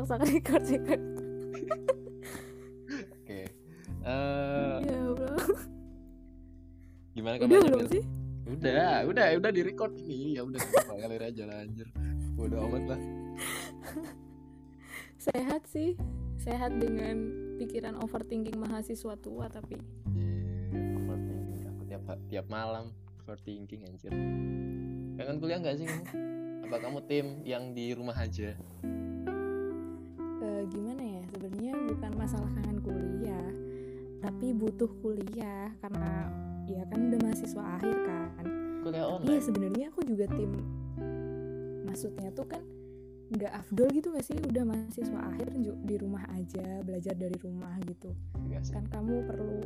sok-sok record record. Oke. Eh, ya Allah. gimana udah kabarnya belum Bel? sih? Udah udah. udah di record ini. Ya udah apa ngalir aja lah anjir. Udah amat lah. Sehat sih. Sehat dengan pikiran overthinking mahasiswa tua tapi Anjir, overthinking. Aku tiap tiap malam overthinking anjir. Kangen kuliah nggak sih kamu? Apa kamu tim yang di rumah aja gimana ya sebenarnya bukan masalah kangen kuliah tapi butuh kuliah karena ya kan udah mahasiswa akhir kan. Kuliah iya online. sebenarnya aku juga tim maksudnya tuh kan nggak afdol gitu gak sih? Udah mahasiswa akhir di rumah aja belajar dari rumah gitu. Sih. Kan kamu perlu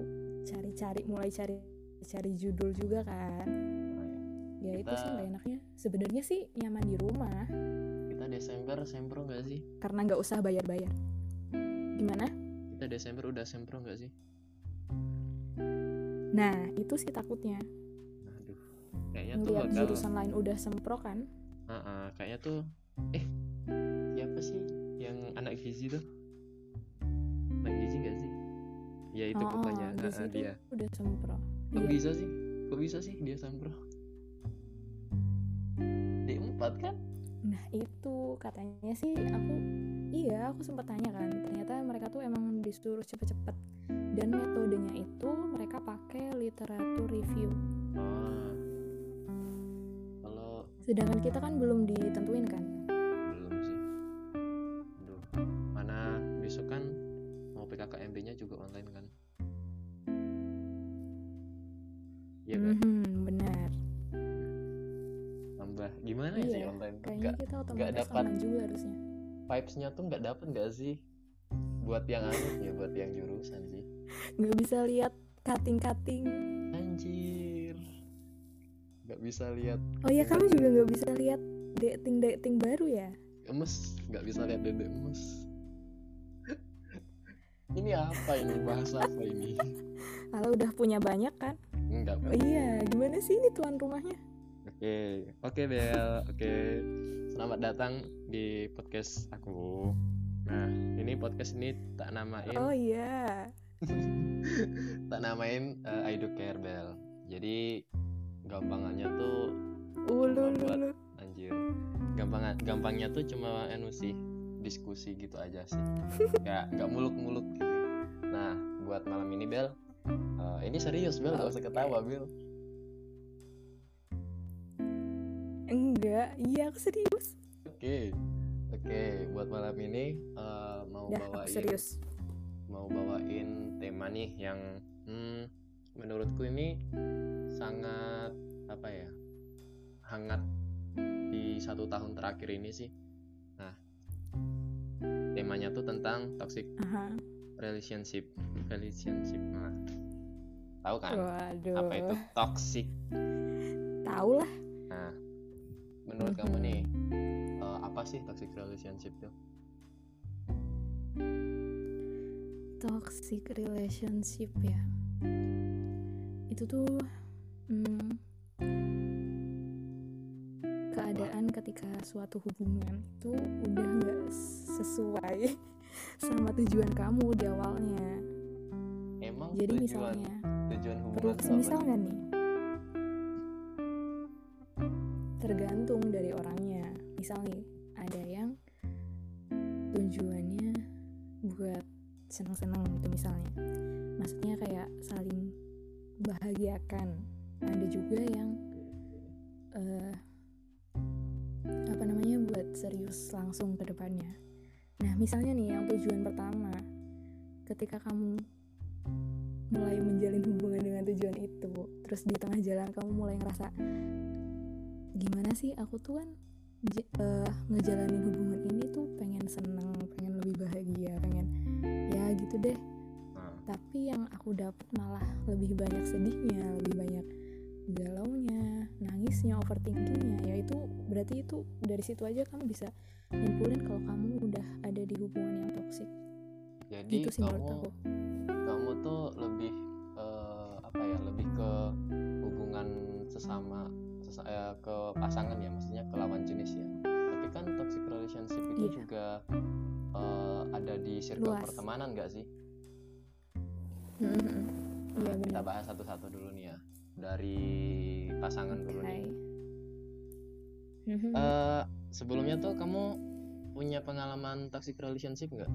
cari-cari mulai cari cari judul juga kan. Oh, ya itu sih nggak enaknya. Sebenarnya sih nyaman di rumah Desember sempro nggak sih? Karena nggak usah bayar-bayar. Gimana? Kita Desember udah sempro nggak sih? Nah itu sih takutnya. Aduh kayaknya tuh ngeliat bakal jurusan lain udah sempro kan? Heeh, kayaknya tuh eh siapa sih yang anak gizi tuh? Anak gizi nggak sih? Ya itu Oh, pokoknya. Situ dia. udah sempro. Kok Iya. bisa sih? Kok bisa sih dia sempro? D4 kan Nah itu katanya sih aku iya aku sempat tanya kan ternyata mereka tuh emang disuruh cepet-cepet. Dan metodenya itu mereka pakai literatur review. Oh kalau sedangkan kita kan belum ditentuin kan? Belum sih. Aduh mana besok kan mau PKKMB nya juga online kan? Iya kan? Mhm, benar gimana ya sih Iya, online kayaknya nggak kita otomatis dapat. aman juga harusnya. vibes-nya tuh nggak dapet nggak sih? Buat yang anu ya buat yang jurusan sih. Nggak bisa lihat cutting-cutting. Anjir. Nggak bisa lihat oh ya kamu juga nggak bisa lihat dating-dating baru ya? Emes nggak bisa lihat dede emes. Ini apa ini? Bahasa apa ini? Kalau udah punya banyak kan? Enggak oh iya gimana sih ini tuan rumahnya oke oke Bel. Oke. Selamat datang di podcast aku. Nah ini podcast ini tak namain oh iya. Tak namain uh, I do care Bel. Jadi gampangannya tuh ulu buat- ulu. anjir. Gampang gampangnya tuh cuma anu sih diskusi gitu aja sih. Nggak nggak muluk-muluk gitu. Nah buat malam ini Bel uh, ini serius Bel. Gak usah ketawa Bel enggak iya aku serius oke oke buat malam ini uh, mau aku bawain serius. mau bawain tema nih yang hmm, menurutku ini sangat apa ya hangat di satu tahun terakhir ini sih nah temanya tuh tentang toxic Aha. relationship relationship nah tahu kan Waduh. apa itu toxic Tahu lah. Menurut kamu nih eh, apa sih toxic relationship tuh Toxic relationship ya. Itu tuh hmm, keadaan ketika suatu hubungan itu udah nggak sesuai sama tujuan kamu di awalnya. emang Jadi tujuan misalnya tujuan hubungan nggak nih? Tergantung dari orangnya. Misal nih, ada yang tujuannya buat seneng-seneng gitu misalnya. Maksudnya kayak saling bahagiakan. Ada juga yang eh apa namanya buat serius langsung ke depannya. Nah, misalnya nih yang tujuan pertama, ketika kamu mulai menjalin hubungan dengan tujuan itu terus di tengah jalan kamu mulai ngerasa gimana sih? Aku tuh kan eh, ngejalanin hubungan ini tuh pengen seneng pengen lebih bahagia pengen ya gitu deh. Nah, tapi yang aku dapat malah lebih banyak sedihnya lebih banyak galaunya nangisnya overthinkingnya. Ya itu berarti itu dari situ aja kamu bisa nyimpulin kalau kamu udah ada di hubungan yang toksik jadi gitu sih menurut kamu aku eh, ke pasangan ya maksudnya ke lawan jenis ya tapi kan toxic relationship itu Iya. juga eh, ada di circle Luas. pertemanan nggak sih iya kita bahas satu-satu dulu nih ya dari pasangan dulu nih. Mhm. Eh, sebelumnya tuh kamu punya pengalaman toxic relationship nggak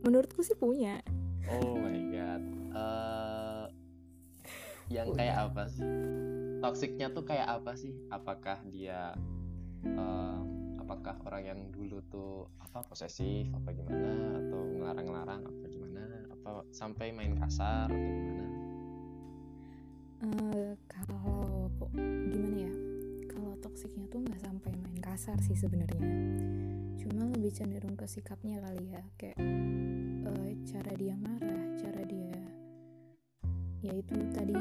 menurutku sih punya oh my god Eh, yang Punya. kayak apa sih? Toksiknya tuh kayak apa sih? Apakah dia eh, apakah orang yang dulu tuh apa posesif apa gimana? Atau ngelarang-larang apa gimana? Apa sampai main kasar atau gimana? Eh, kalau gimana ya? Kalau toksiknya tuh nggak sampai main kasar sih sebenarnya. Cuma lebih cenderung ke sikapnya kali ya. Kayak eh, cara dia marah cara ya itu tadi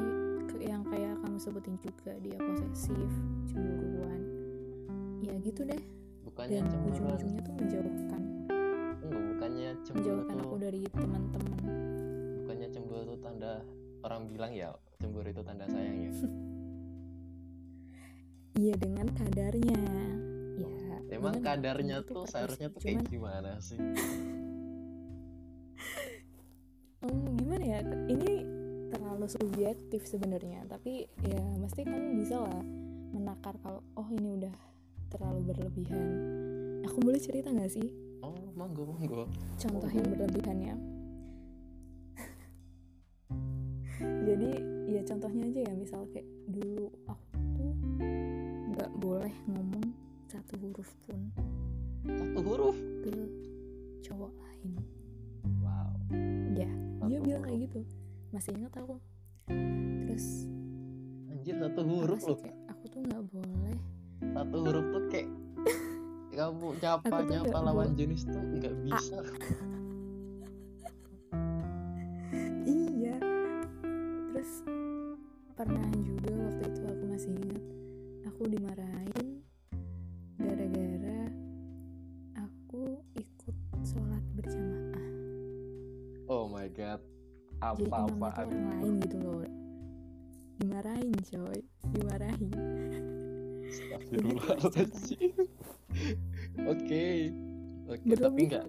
yang kayak kamu sebutin juga dia posesif cemburuan. Ya gitu deh. Bukannya dan cemburu ujung-ujungnya tuh menjauhkan. Enggak bukannya cemburu menjauhkan aku dari teman-teman. Bukannya cemburu tuh tanda orang bilang ya cemburu itu tanda sayang ya? Iya dengan kadarnya. Ya emang kadarnya itu tuh seharusnya tuh Cuman- kayak gimana sih? Hmm, gimana ya? Ini terlalu subjektif sebenarnya. Tapi ya mesti kamu bisa lah menakar kalau oh ini udah terlalu berlebihan. Aku boleh cerita nggak sih? Oh monggo monggo. Contoh yang berlebihannya jadi ya contohnya aja ya misal kayak dulu aku tuh nggak boleh ngomong satu huruf pun. Satu huruf? Ke cowok lain. Wow. Ya dia bilang kayak gitu. Masih ingat aku terus anjir satu huruf loh. Aku tuh nggak boleh. Satu huruf tuh kayak kamu nyapa Aku nyapa lawan boleh. jenis tuh nggak bisa. Iya. Terus pernah juga jadi apa imamnya tuh apaan orang lain gitu loh. Dimarahin coy. Dimarahin. Astagfirullahaladzim. Oke. Oke tapi enggak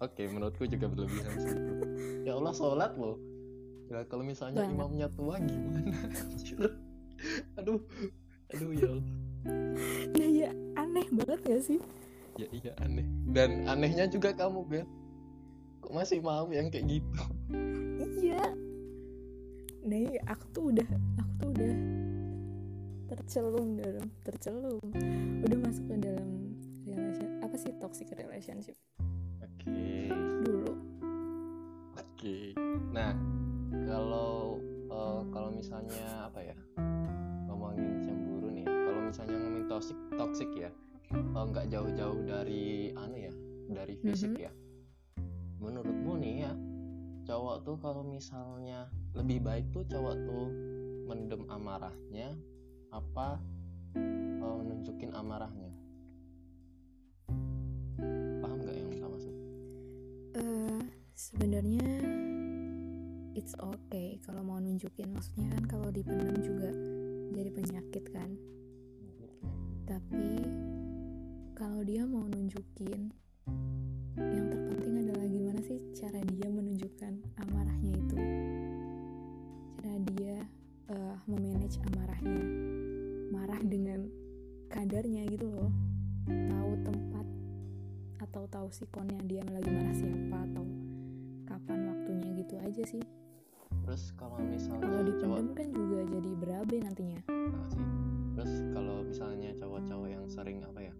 oke menurutku juga berlebihan sih. Ya Allah sholat loh. Ya kalau misalnya Banget. imamnya tua gimana? Aduh. Aduh ya Allah. Ya ya aneh banget gak sih? Ya iya aneh. Dan anehnya juga kamu Ben kok masih mau yang kayak gitu aku tuh udah aku tuh udah tercelum dalam tercelum udah masuk ke dalam relation apa sih toxic relationship? Oke. Dulu. Oke. Nah kalau eh, kalau misalnya apa ya ngomongin cemburu nih kalau misalnya ngomongin toxic toxic ya eh, nggak jauh-jauh dari anu ya dari fisik Mhm. ya. Menurutmu nih ya cowok tuh kalau misalnya lebih baik tuh cowok tuh mendem amarahnya apa eh, nunjukin amarahnya? Paham nggak yang kita maksud? Eh sebenarnya it's okay kalau mau nunjukin. Maksudnya kan kalau dipendam juga jadi penyakit kan. Tapi kalau dia mau nunjukin yang terpenting adalah gimana sih cara dia menunjukkan amarahnya dia eh, memanage amarahnya marah dengan kadarnya gitu loh tahu tempat atau tahu sikonnya dia lagi marah siapa atau kapan waktunya gitu aja sih terus kalau misalnya kalau cowok dipendam kan juga jadi berabe nantinya Nah, sih. Terus kalau misalnya cowok-cowok yang sering apa ya?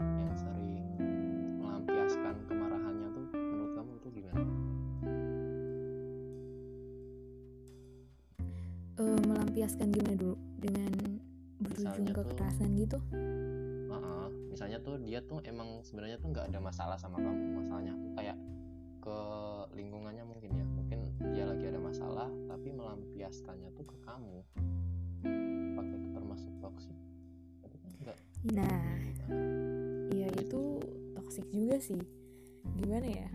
Yang sering melampiaskan gimana dulu dengan berujung Misalnya tuh- kekerasan gitu Heeh. misalnya tuh dia tuh emang sebenarnya tuh nggak ada masalah sama kamu. Masalahnya tuh kayak ke lingkungannya mungkin ya. Mungkin dia lagi ada masalah tapi melampiaskannya tuh ke kamu. Apakah itu termasuk toksik? Itu kan enggak. nah ya itu toksik juga sih gimana ya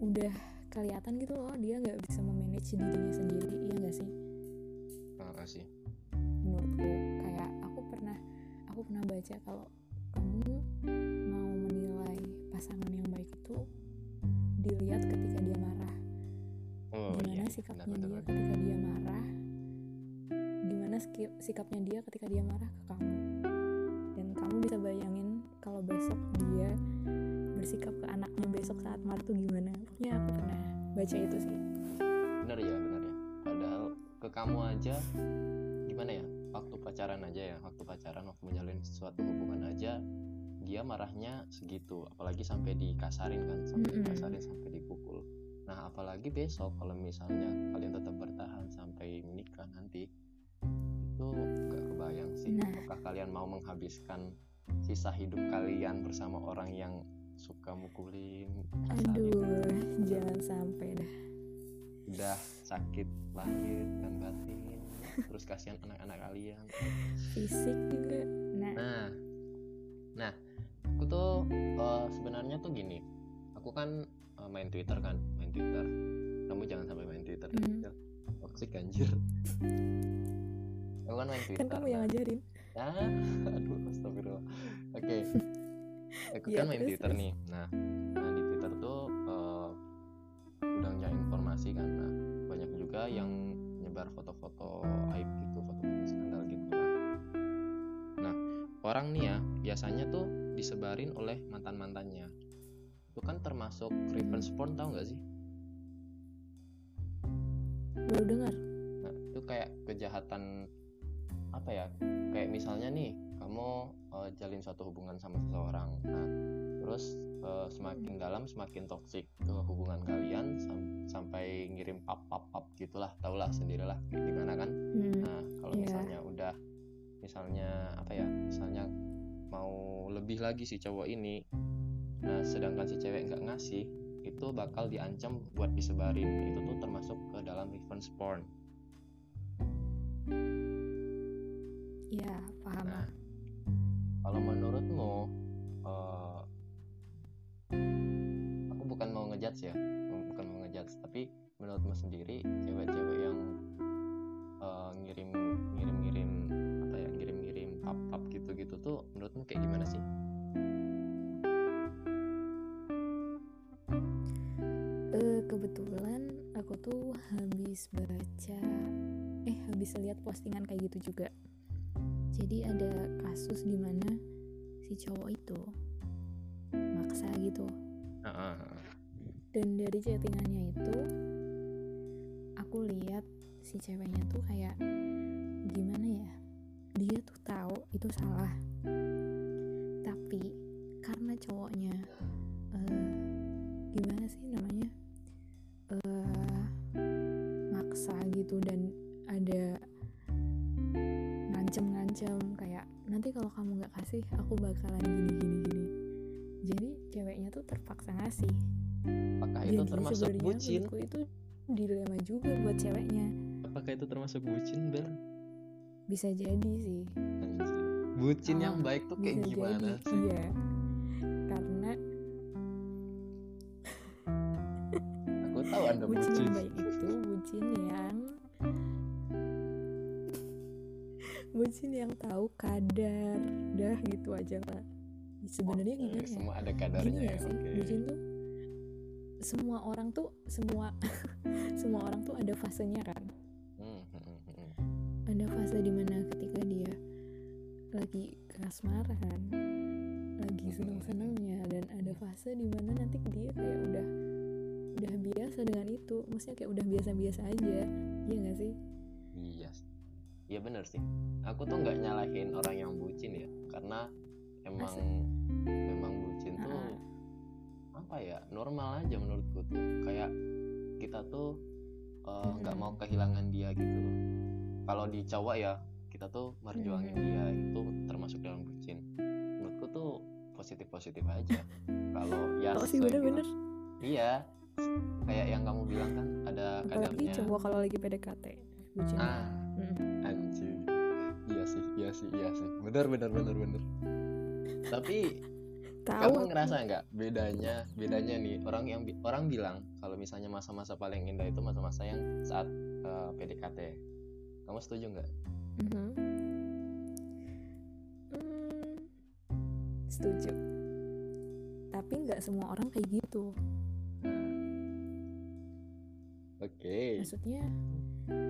udah kelihatan gitu loh dia nggak bisa memanage dirinya sendiri iya nggak sih sih. Menurutku kayak aku pernah aku pernah baca kalau kamu mau menilai pasangan yang baik itu dilihat ketika dia marah. Oh gimana iya. sikapnya benar, dia benar, ketika dia marah? Gimana ski- sikapnya dia ketika dia marah ke kamu? Dan kamu bisa bayangin kalau besok dia bersikap ke anaknya besok saat marah tuh gimana? Pokoknya aku pernah baca itu sih. Benar ya benar kamu aja. Gimana ya? Waktu pacaran aja ya. Waktu pacaran waktu menjalin suatu hubungan aja dia marahnya segitu. Apalagi sampai dikasarin kan sampai dikasarin sampai dipukul. Nah apalagi besok kalau misalnya kalian tetap bertahan sampai menikah nanti itu gak kebayang sih Nah. apakah kalian mau menghabiskan sisa hidup kalian bersama orang yang suka mukulin kasarin aduh jangan sampai dah udah sakit lahir dan batin terus kasihan anak-anak kalian. Fisik juga. Nah. Nah. Nah aku tuh eh, sebenarnya tuh gini. Aku kan eh, main twitter kan main twitter. Kamu jangan sampai main twitter Hmm. kecil toxic anjir. Aku kan main twitter kan kamu yang nah. ngajarin. Ya aduh astagfirullah. Oke. Aku Iya, kan main terus, twitter terus. nih. Nah nah di twitter tuh nyari informasi kan nah banyak juga yang nyebar foto-foto aib gitu foto-foto skandal gitu lah nah orang nih ya biasanya tuh disebarin oleh mantan mantannya itu kan termasuk revenge porn tau gak sih baru dengar Nah, itu kayak kejahatan apa ya? Kayak misalnya nih, kamu eh, jalin suatu hubungan sama seseorang. Nah, terus eh, semakin dalam semakin toksik ke hubungan kalian sam- sampai ngirim pap pap pap gitulah, tahulah sendirilah gimana kan. hmm. Nah, kalau Iya. misalnya udah misalnya apa ya? Misalnya mau lebih lagi si cowok ini. Nah, sedangkan si cewek nggak ngasih, itu bakal diancam buat disebarin. Itu tuh termasuk ke dalam revenge porn. ya paham Nah, kalau menurutmu, eh, aku bukan mau ngejudge ya, bukan mau ngejudge, tapi menurutmu sendiri cewek-cewek yang eh, ngirim ngirim ngirim apa ya ngirim ngirim pap pap gitu gitu tuh menurutmu kayak gimana sih? Eh, kebetulan aku tuh habis baca eh habis lihat postingan kayak gitu juga jadi ada kasus di mana si cowok itu maksa gitu. Ah. dan dari chattingannya itu aku lihat si ceweknya tuh kayak gimana ya? Dia tuh tahu itu salah. Tapi karena cowoknya eh, gimana sih namanya eh maksa gitu dan ada ngancem-ngancem kayak nanti kalau kamu nggak kasih aku bakalan terpaksa ngasih Apakah itu jadi termasuk bucin? itu dilema juga buat ceweknya Apakah itu termasuk bucin, Ber? bisa jadi sih. Bucin yang Ah, baik tuh kayak gimana jadi sih? iya karena Aku tahu Anda bucin bucin. yang baik itu bucin yang bucin yang tahu kadar dah gitu aja lah sebenarnya gimana ya semua ada kadarnya ya ya. sih Oke. bucin tuh semua orang tuh semua semua orang tuh ada fasenya kan Hmm, hmm, hmm, ada fase di mana ketika dia lagi kasmaran lagi seneng senengnya dan ada fase di mana nanti dia kayak udah udah biasa dengan itu maksudnya kayak udah biasa biasa aja iya gak sih Iya, sih. iya bener sih. Aku tuh nggak nyalahin orang yang bucin ya, karena emang? Memang bucin tuh apa ya normal aja menurutku tuh. Kayak kita tuh eh, nggak Mm-mm. mau kehilangan dia gitu loh. Kalau di cowok ya kita tuh merjuangin dia itu termasuk dalam bucin. Menurutku tuh positif positif aja. Kalau ya oh sih bener-bener bilang- Iya, kayak yang kamu bilang kan ada apalagi kadarnya. cowok kalau lagi PDKT bucin Ah, Mm. anjing iya sih iya sih iya sih bener bener bener bener tapi tahu kamu ngerasa nggak bedanya bedanya nih orang yang orang bilang kalau misalnya masa-masa paling indah itu masa-masa yang saat eh, PDKT kamu setuju nggak? Mhm. Hmm, setuju. Tapi nggak semua orang kayak gitu. Oke. Maksudnya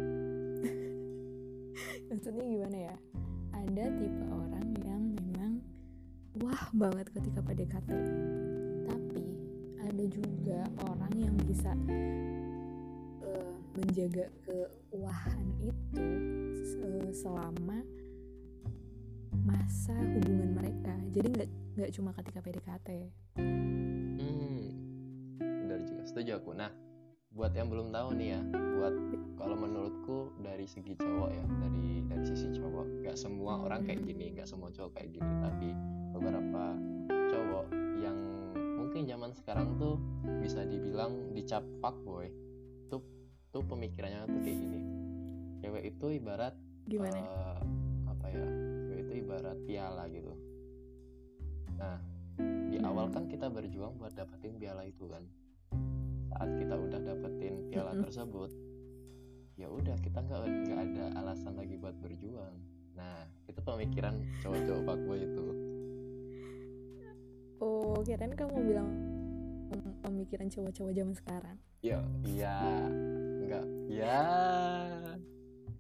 maksudnya gimana ya? Ada tipe orang wah banget ketika PDKT tapi ada juga orang yang bisa eh, menjaga keuahan itu se- selama masa hubungan mereka. Jadi nggak nggak cuma ketika PDKT Hmm, benar juga. Setuju aku. Nah, buat yang belum tahu nih ya, buat kalau menurutku dari segi cowok ya, dari dari sisi cowok, nggak semua orang kayak gini, nggak semua cowok kayak gini, tapi beberapa cowok yang mungkin zaman sekarang tuh bisa dibilang dicap fuckboy, tuh tuh pemikirannya tuh kayak gini. Cewek itu ibarat gimana eh, apa ya? Cewek itu ibarat piala gitu. Nah, di Hmm. awal kan kita berjuang buat dapetin piala itu kan saat kita udah dapetin piala Mm-mm. tersebut ya udah kita nggak nggak ada alasan lagi buat berjuang. Nah itu pemikiran cowok-cowok fuckboy itu. Oh kirain kamu bilang pem- pemikiran cowok-cowok zaman sekarang? Ya iya. Nggak ya.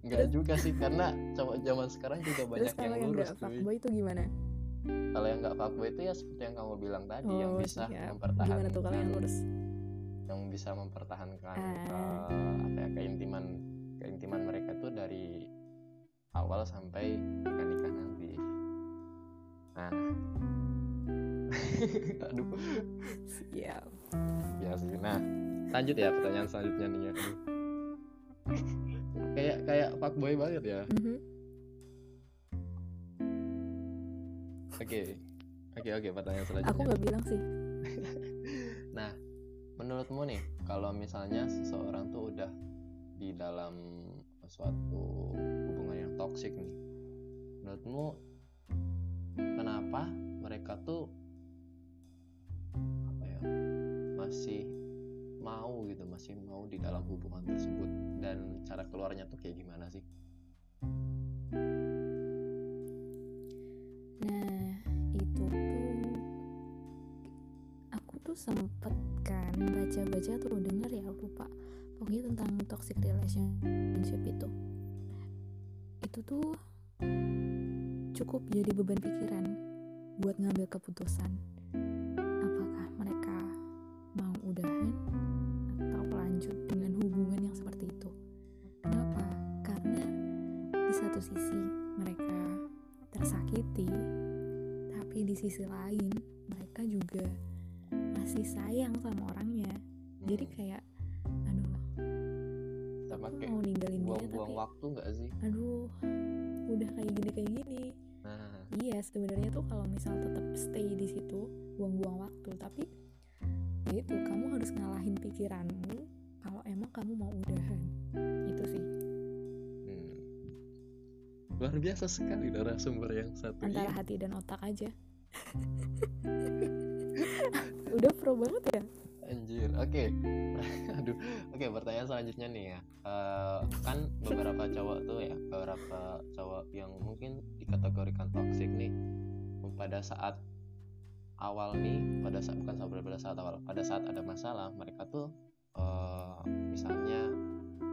Nggak Terus- juga sih karena cowok zaman sekarang juga terus banyak kalau yang yang lurus fuckboy itu gimana? Kalau yang nggak fuckboy itu ya seperti yang kamu bilang tadi yang Oh, bisa siap. mempertahankan gimana tuh kalau yang lurus yang bisa mempertahankan Ah. eh, apa ya keintiman keintiman mereka tuh dari awal sampai nikah nikah nanti. Nah. Aduh. Siap. Ya sih. Nah lanjut ya pertanyaan selanjutnya nih ya. Kayak kayak fuckboy banget ya. Mhm. oke. Oke oke pertanyaan aku selanjutnya nggak bilang sih menurutmu nih, kalau misalnya seseorang tuh udah di dalam suatu hubungan yang toksik nih, menurutmu kenapa mereka tuh apa ya masih mau gitu, masih mau di dalam hubungan tersebut dan cara keluarnya tuh kayak gimana sih? Nah, itu tuh aku tuh sempet kan baca-baca tuh denger ya lupa. Pokoknya tentang toxic relationship itu. Itu tuh cukup jadi beban pikiran buat ngambil keputusan. Apakah mereka mau udahan atau lanjut dengan hubungan yang seperti itu? Kenapa? Karena di satu sisi mereka tersakiti tapi di sisi lain mereka juga masih sayang sama orangnya. Jadi Hmm, kayak aduh sama kayak mau ninggalin dia buang-buang tapi waktu nggak sih? aduh udah kayak gini kayak gini. Nah, iya sebenarnya tuh kalau misal tetap stay di situ buang-buang waktu tapi ya itu kamu harus ngalahin pikiranmu kalau emang kamu mau udahan. Itu sih. Hmm. luar biasa sekali narasumber yang satu antara ini. hati dan otak aja udah pro banget ya Anjir, oke. Aduh, oke. pertanyaan selanjutnya nih ya. Eh, kan beberapa cowok tuh ya, beberapa cowok yang mungkin dikategorikan toxic nih, pada saat awal nih, pada saat bukan saat pada saat awal, pada saat ada masalah, mereka tuh eh, misalnya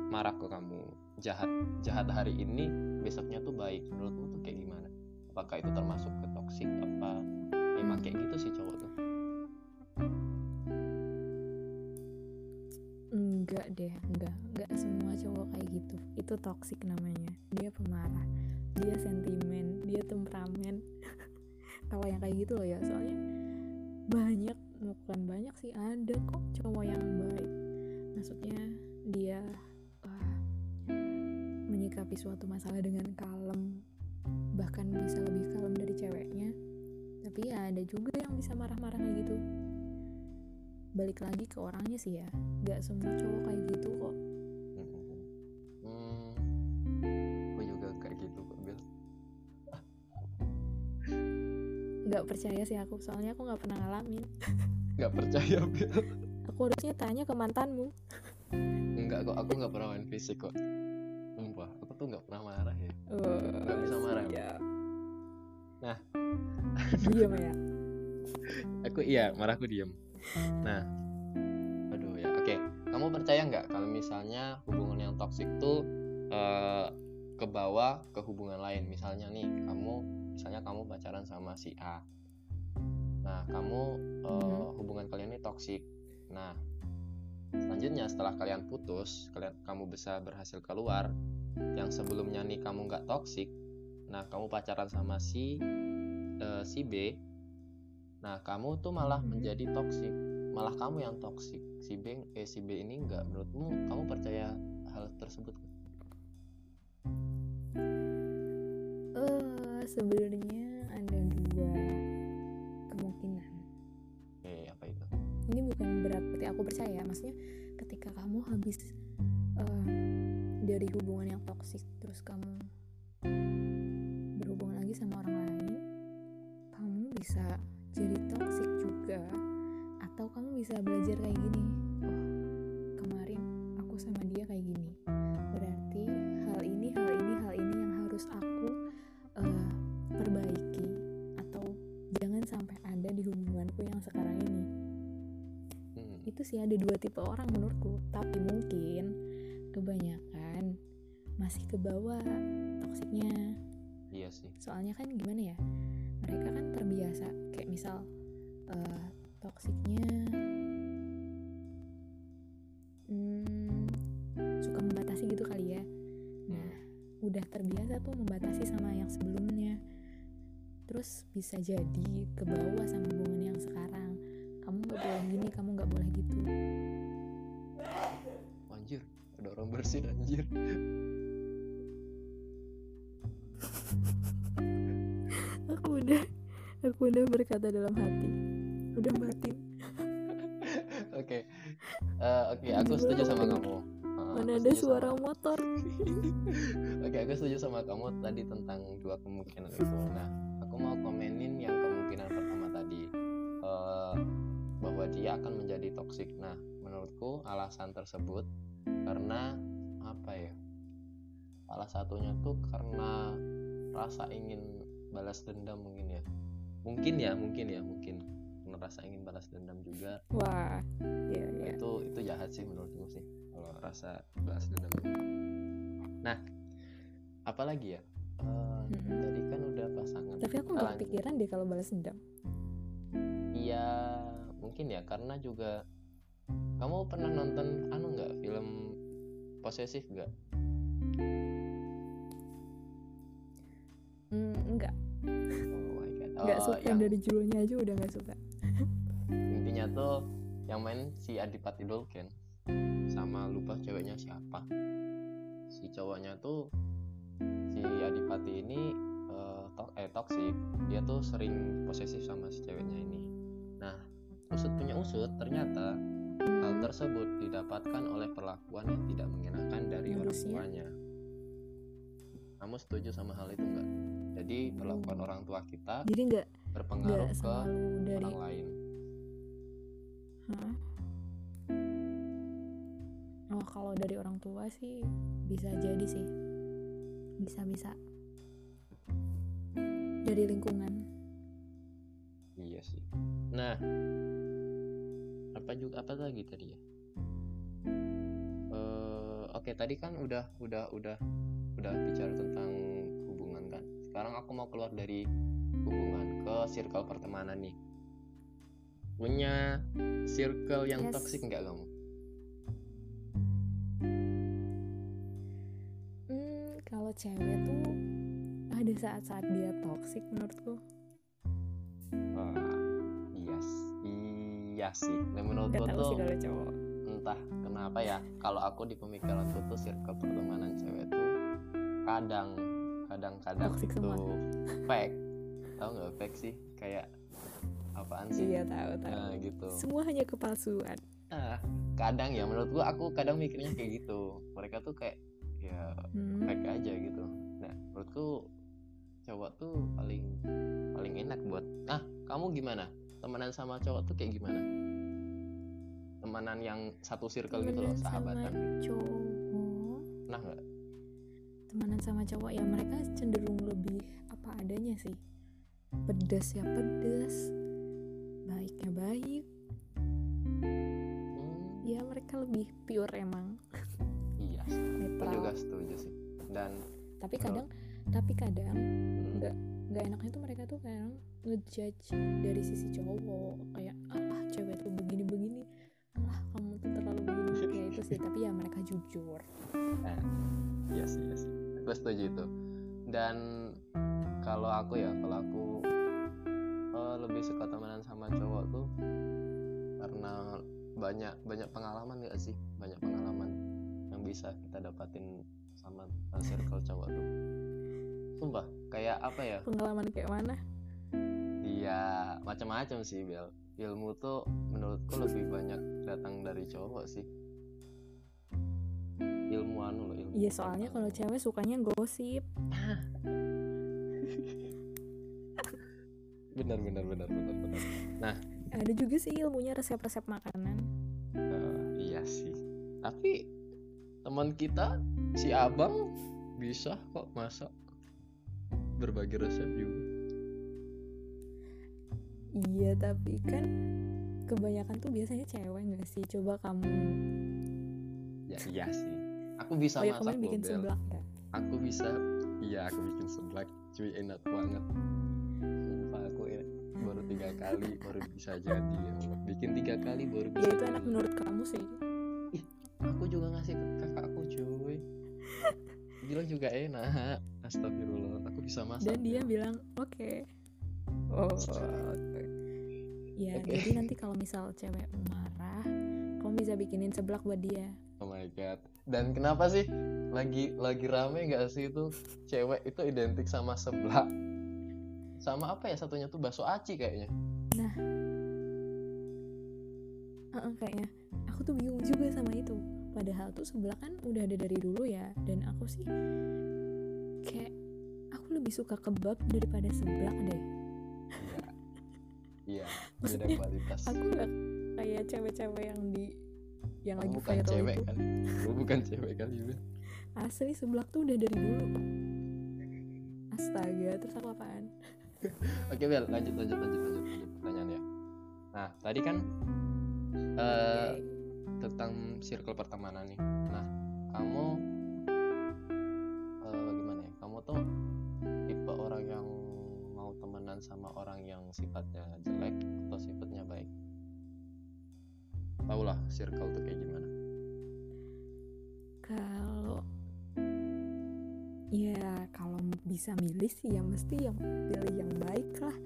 marah ke kamu, jahat, jahat hari ini, besoknya tuh baik. Menurutmu tuh kayak gimana? Apakah itu termasuk ke toxic? Apa memang kayak gitu sih cowok tuh? Enggak deh enggak. Enggak semua cowok kayak gitu. Itu toxic namanya. Dia pemarah. Dia sentimen. Dia temperamen. Kalau yang kayak gitu loh ya. Soalnya banyak bukan banyak sih ada kok cowok yang baik. Maksudnya dia wah, menyikapi suatu masalah dengan kalem. Bahkan bisa lebih kalem dari ceweknya. Tapi ya ada juga yang bisa marah-marah kayak gitu balik lagi ke orangnya sih ya nggak semua cowok kayak gitu kok Hmm, gue juga kayak gitu kok Bil. nggak percaya sih aku soalnya aku nggak pernah ngalamin Nggak percaya Bil. aku harusnya tanya ke mantanmu Enggak kok, aku nggak pernah main fisik kok. Sumpah, aku tuh nggak pernah marah ya Nggak bisa marah, siap. Nah. diam ya aku iya marah aku diem nah. Aduh ya. Oke. Kamu percaya nggak kalau misalnya hubungan yang toksik tuh eh, ke bawah ke hubungan lain? Misalnya nih kamu misalnya kamu pacaran sama si A. Nah kamu Mhm. hubungan kalian ini toksik nah selanjutnya setelah kalian putus kalian kamu bisa berhasil keluar yang sebelumnya nih kamu nggak toksik nah kamu pacaran sama si eh, si B nah kamu tuh malah menjadi toksik malah kamu yang toksik si B eh si B ini nggak menurutmu kamu percaya hal tersebut eh sebenarnya ada dua kemungkinan. Eh apa itu? Ini bukan berarti aku percaya maksudnya ketika kamu habis eh, dari hubungan yang toksik terus kamu berhubungan lagi sama orang lain kamu bisa jadi toksik juga atau kamu bisa belajar kayak gini oh kemarin aku sama dia kayak gini. Berarti hal ini hal ini hal ini yang harus aku eh, perbaiki atau jangan sampai ada di hubunganku yang sekarang ini. Hmm, itu sih ada dua tipe orang menurutku tapi mungkin kebanyakan masih ke bawah toksiknya iya sih. Soalnya kan gimana ya mereka kan terbiasa. Kayak misal eh, toksiknya hmm, suka membatasi gitu kali ya. Nah udah terbiasa tuh membatasi sama yang sebelumnya. Terus bisa jadi ke bawah sama hubungan yang sekarang. Kamu nggak boleh gini kamu nggak boleh gitu. Anjir ada orang bersin anjir udah berkata dalam hati udah batin oke Eh, oke aku setuju sama kamu Eh, mana ada suara sama- motor Oke, aku setuju sama kamu tadi tentang dua kemungkinan itu. Nah, aku mau komenin yang kemungkinan pertama tadi eh, bahwa dia akan menjadi toksik. Nah, menurutku alasan tersebut karena apa ya? Salah satunya tuh karena rasa ingin balas dendam mungkin ya. Mungkin ya, mungkin ya, mungkin. Karena rasa ingin balas dendam juga. Wah iya iya. Itu itu jahat sih menurutku sih kalau rasa balas dendam nah apalagi ya? Mm-mm. tadi kan udah pasangan. Tapi aku nggak Lanjut. kepikiran deh kalau balas dendam. Iya mungkin ya karena juga kamu pernah nonton anu nggak film posesif nggak? Hmm, enggak oh nggak Oh, suka yang dari judulnya aja udah nggak suka. Intinya tuh yang main si Adipati Dolken sama lupa ceweknya siapa. Si cowoknya tuh si Adipati ini eh, to- eh toxic. Dia tuh sering posesif sama si ceweknya ini. Nah usut punya usut ternyata hal tersebut didapatkan oleh perlakuan yang tidak mengenakan dari orang tuanya. Kamu setuju sama hal itu enggak jadi perlakuan orang tua kita jadi nggak berpengaruh nggak ke dari orang lain Hah? oh kalau dari orang tua sih bisa jadi sih bisa bisa dari lingkungan Iya sih. Nah, apa juga apa lagi tadi ya? Eh, Oke tadi kan udah udah udah udah bicara tentang. Sekarang aku mau keluar dari hubungan ke circle pertemanan nih. Punya circle yang Yes. toksik nggak kamu? hmm kalau cewek tuh ada saat-saat dia toksik menurutku Wah, iya s- iya sih. Nah, menurutku tuh sih kalau cowok entah kenapa ya kalau aku di pemikiranku tuh circle pertemanan cewek tuh kadang kadang-kadang semua. fake. Tau nggak fake sih? Kayak apaan sih? Iya tahu tahu nah gitu. Semua hanya kepalsuan. Nah kadang ya menurut gua aku kadang mikirnya kayak gitu. Mereka tuh kayak ya Hmm, fake aja gitu. Nah menurutku cowok tuh paling paling enak buat ah kamu gimana? Temenan sama cowok tuh kayak gimana? Temenan yang satu circle gitu loh temenan sahabatan. cowok. Nah nggak temenan sama cowok ya mereka cenderung lebih apa adanya sih. Pedas ya pedas baiknya baik. Hmm, ya mereka lebih pure emang. Iya aku juga setuju sih. Dan tapi kadang tapi kadang hmm, Nggak. nggak enaknya tuh mereka tuh kadang ngejudge dari sisi cowok. Kayak ah begini kayak itu sih tapi ya mereka jujur. Eh, iya sih iya sih. Aku setuju itu. Dan kalau aku ya kalau aku eh, lebih suka temenan sama cowok tuh karena banyak banyak pengalaman gak sih? Banyak pengalaman yang bisa kita dapatin sama eh, circle cowok tuh. Sumpah kayak apa ya? Pengalaman kayak mana? Iya, macam-macam sih Bel. Ilmu tuh menurutku lebih banyak datang dari cowok sih. Ilmu anu loh, ilmu. iya soalnya kalau cewek sukanya gosip benar benar benar benar benar. ada juga sih ilmunya resep-resep makanan Eh, iya sih. Tapi teman kita si Abang bisa kok masak berbagi resep juga. iya tapi kan kebanyakan tuh biasanya cewek nggak sih coba kamu Ya iya sih. Aku bisa oh ya masak bikin seblak ya? Aku bisa. Iya aku bikin seblak. Cuy enak banget. Sumpah aku e- baru tiga kali baru bisa jadi. Ya Allah. bikin tiga kali baru ya bisa itu enak menurut kamu sih. Aku juga ngasih ke kakakku cuy. Bilang juga enak. Astagfirullah aku bisa masak dan dia Bel. bilang oke. Oh oke. Ya Oke. jadi nanti kalau misal cewek marah kamu bisa bikinin seblak buat dia oh my god. Dan kenapa sih lagi lagi rame gak sih itu cewek itu identik sama seblak? Sama apa ya? Satunya tuh bakso aci kayaknya. Heeh, kayaknya. Aku tuh bingung juga sama itu. Padahal tuh seblak kan udah ada dari dulu ya. Dan aku sih kayak aku lebih suka kebab daripada seblak deh. Iya beda Maksudnya, kualitas. aku nggak kayak cewek-cewek yang di yang Kamu lagi bukan viral cewek itu kan Kamu bukan cewek kali juga asli seblak tuh udah dari dulu astaga terus aku apaan Oke Bel, lanjut lanjut lanjut lanjut lanjut pertanyaan ya. Nah tadi kan eh Oke. tentang circle pertemanan nih. Nah kamu eh, bagaimana ya? Kamu tuh tipe orang yang mau temenan sama orang yang sifatnya jelek atau sifatnya baik? Circle tuh kayak gimana? kalau ya kalau bisa milih sih ya mesti yang pilih yang baik lah.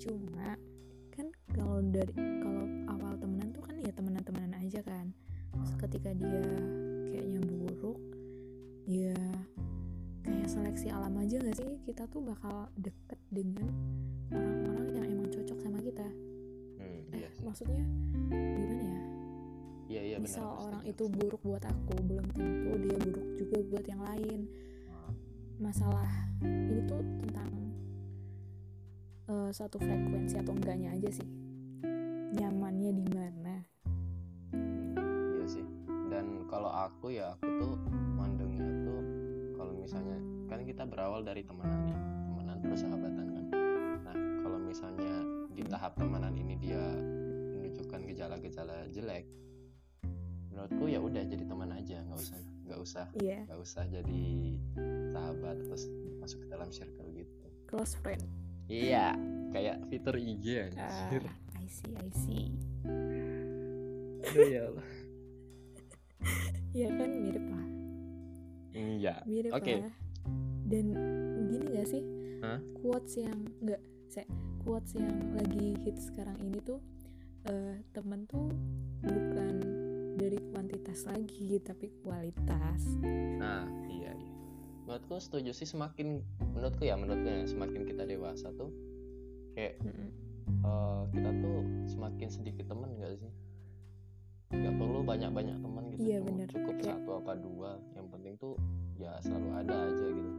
Cuma kan kalau dari kalau awal temenan tuh kan ya temenan-temenan aja kan. Terus ketika dia kayaknya buruk ya kayak seleksi alam aja gak sih? Kita tuh bakal deket dengan orang-orang yang emang cocok sama kita. Hmm, eh iya sih. maksudnya gimana ya Iya iya benar. misal orang itu buruk buat aku belum tentu dia buruk juga buat yang lain setuju. masalah ini tuh tentang eh, satu frekuensi atau enggaknya aja sih nyamannya di mana Iya sih. Dan kalau aku ya aku tuh mandangnya tuh kalau misalnya kan kita berawal dari temenan nih, temenan terus sahabatan kan. Nah kalau misalnya di tahap temenan ini dia menunjukkan gejala-gejala jelek, menurutku ya udah jadi teman aja, nggak usah nggak usah iya nggak usah jadi sahabat terus masuk ke dalam circle gitu. close friend Iya, kayak fitur IG ah anjir. I see I see Aduh ya Allah. ya kan mirip lah Iya. mirip Oke. lah dan gini gak sih Hah? quotes yang enggak saya quotes yang lagi hits sekarang ini tuh eh temen tuh bukan dari kuantitas lagi tapi kualitas Nah, iya iya. Menurutku setuju sih semakin menurutku ya menurutku ya semakin kita dewasa tuh kayak Mm-mm. eh, kita tuh semakin sedikit temen gak sih? Gak perlu banyak-banyak teman gitu. Iya, bener. Cukup Kayak- satu apa dua. Yang penting tuh ya selalu ada aja gitu.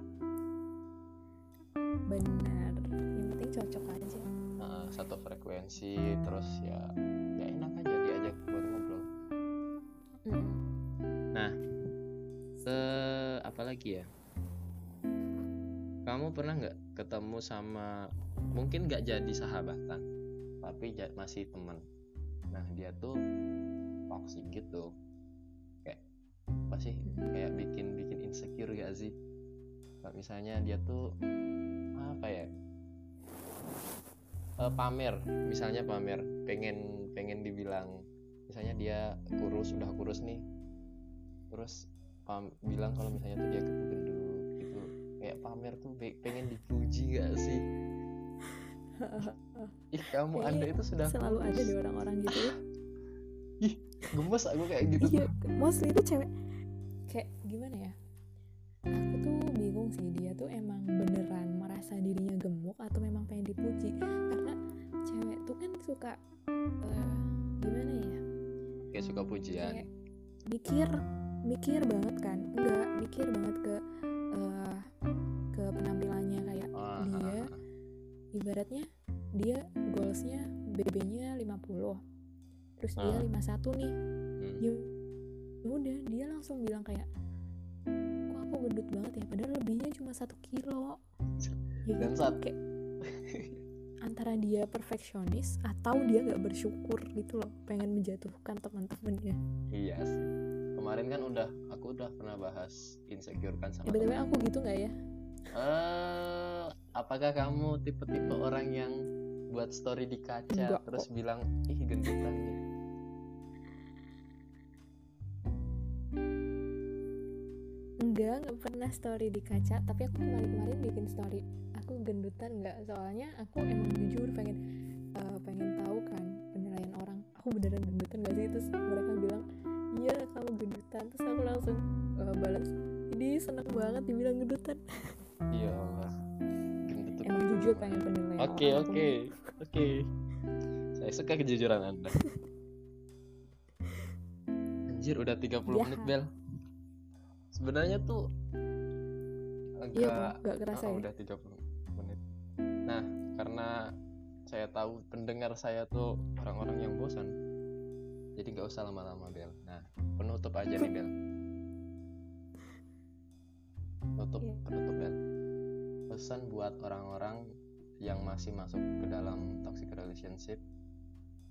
benar yang penting cocok aja Nah, satu frekuensi terus ya ya enak aja diajak buat lagi ya? kamu pernah nggak ketemu sama mungkin nggak jadi sahabatan tapi masih teman nah dia tuh toxic gitu. Kayak apa sih? Kayak bikin bikin insecure gak sih? Kayak misalnya dia tuh apa ya? Eh, pamer. Misalnya pamer. Pengen pengen dibilang misalnya dia kurus udah kurus nih. Terus pam- bilang kalau misalnya tuh dia gendut gitu. Kayak pamer tuh pe- pengen dipuji gak sih? Ih kamu Kayaknya anda itu sudah selalu ada kurus. di orang-orang gitu ya. ih gemes aku kayak gitu. Iya mostly itu cewek. Kayak gimana ya? Aku tuh bingung sih dia tuh emang beneran merasa dirinya gemuk atau memang pengen dipuji? Karena cewek tuh kan suka eh, gimana ya? Kayak suka pujian. Kayak mikir mikir banget kan enggak mikir banget ke eh, ke penampilannya kayak Ah, dia. ah, ah. ibaratnya dia goalsnya BB-nya 50 terus dia Ah. 51 nih. Hmm. ya udah dia langsung bilang kayak kok aku gendut banget ya? Padahal lebihnya cuma satu kilo. Ya Dan gitu, saat- kayak antara dia perfeksionis atau dia nggak bersyukur gitu loh pengen menjatuhkan teman-temannya. Iya sih kemarin kan udah aku udah pernah bahas insecure kan sama ya, btw aku gitu nggak ya? Eh, apakah kamu tipe-tipe orang yang buat story di kaca Enggak terus bilang ih gendutan nih enggak nggak pernah story di kaca tapi aku kemarin-kemarin bikin story. Aku gendutan nggak soalnya aku emang jujur pengen eh, pengen tahu kan penilaian orang. Aku beneran gendutan gak sih? Terus mereka bilang iya kamu gendutan terus aku langsung eh, balas ini seneng banget dibilang gendutan iya. Emang jujur pengen penilaian oke orang oke oke. Saya suka kejujuran anda. Anjir udah 30 Ya. menit bel. Sebenarnya tuh agak iya nggak kerasa Ah, ya. udah 30 menit. Nah, karena saya tahu pendengar saya tuh orang-orang yang bosan. Jadi nggak usah lama-lama, Bel. Nah, penutup aja nih, Bel. Tutup, Iya. penutup, Bel. Pesan buat orang-orang yang masih masuk ke dalam toxic relationship.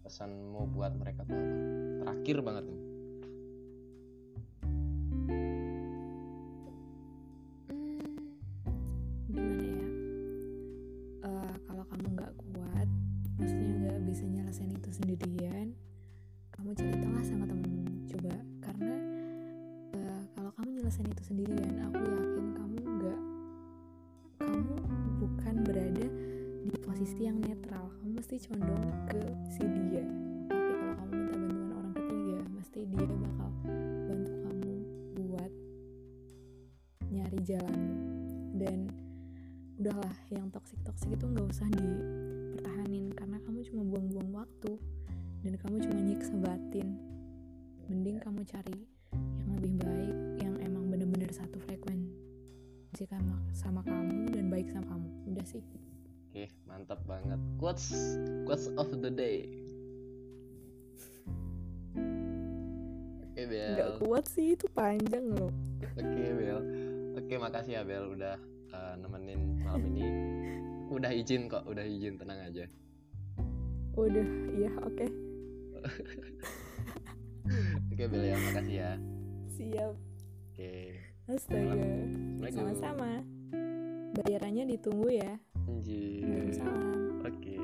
Pesanmu buat mereka tuh apa? Terakhir banget nih. Jalanmu dan udahlah yang toksik toksik itu nggak usah dipertahanin karena kamu cuma buang-buang waktu dan kamu cuma nyiksa batin mending kamu cari yang lebih baik yang emang bener-bener satu frekuensi sama sama kamu dan baik sama kamu udah sih Oke, mantap banget. Quotes quotes of the day. Oke, Bel. nggak kuat sih itu panjang loh Oke, Bel. Oke, makasih ya, Bel udah uh, nemenin malam ini. Udah izin kok, udah izin, tenang aja. udah iya oke Oke, Bel ya, makasih ya. siap Oke. astaga sama-sama bayarannya ditunggu ya Anjir. Waalaikumsalam Oke.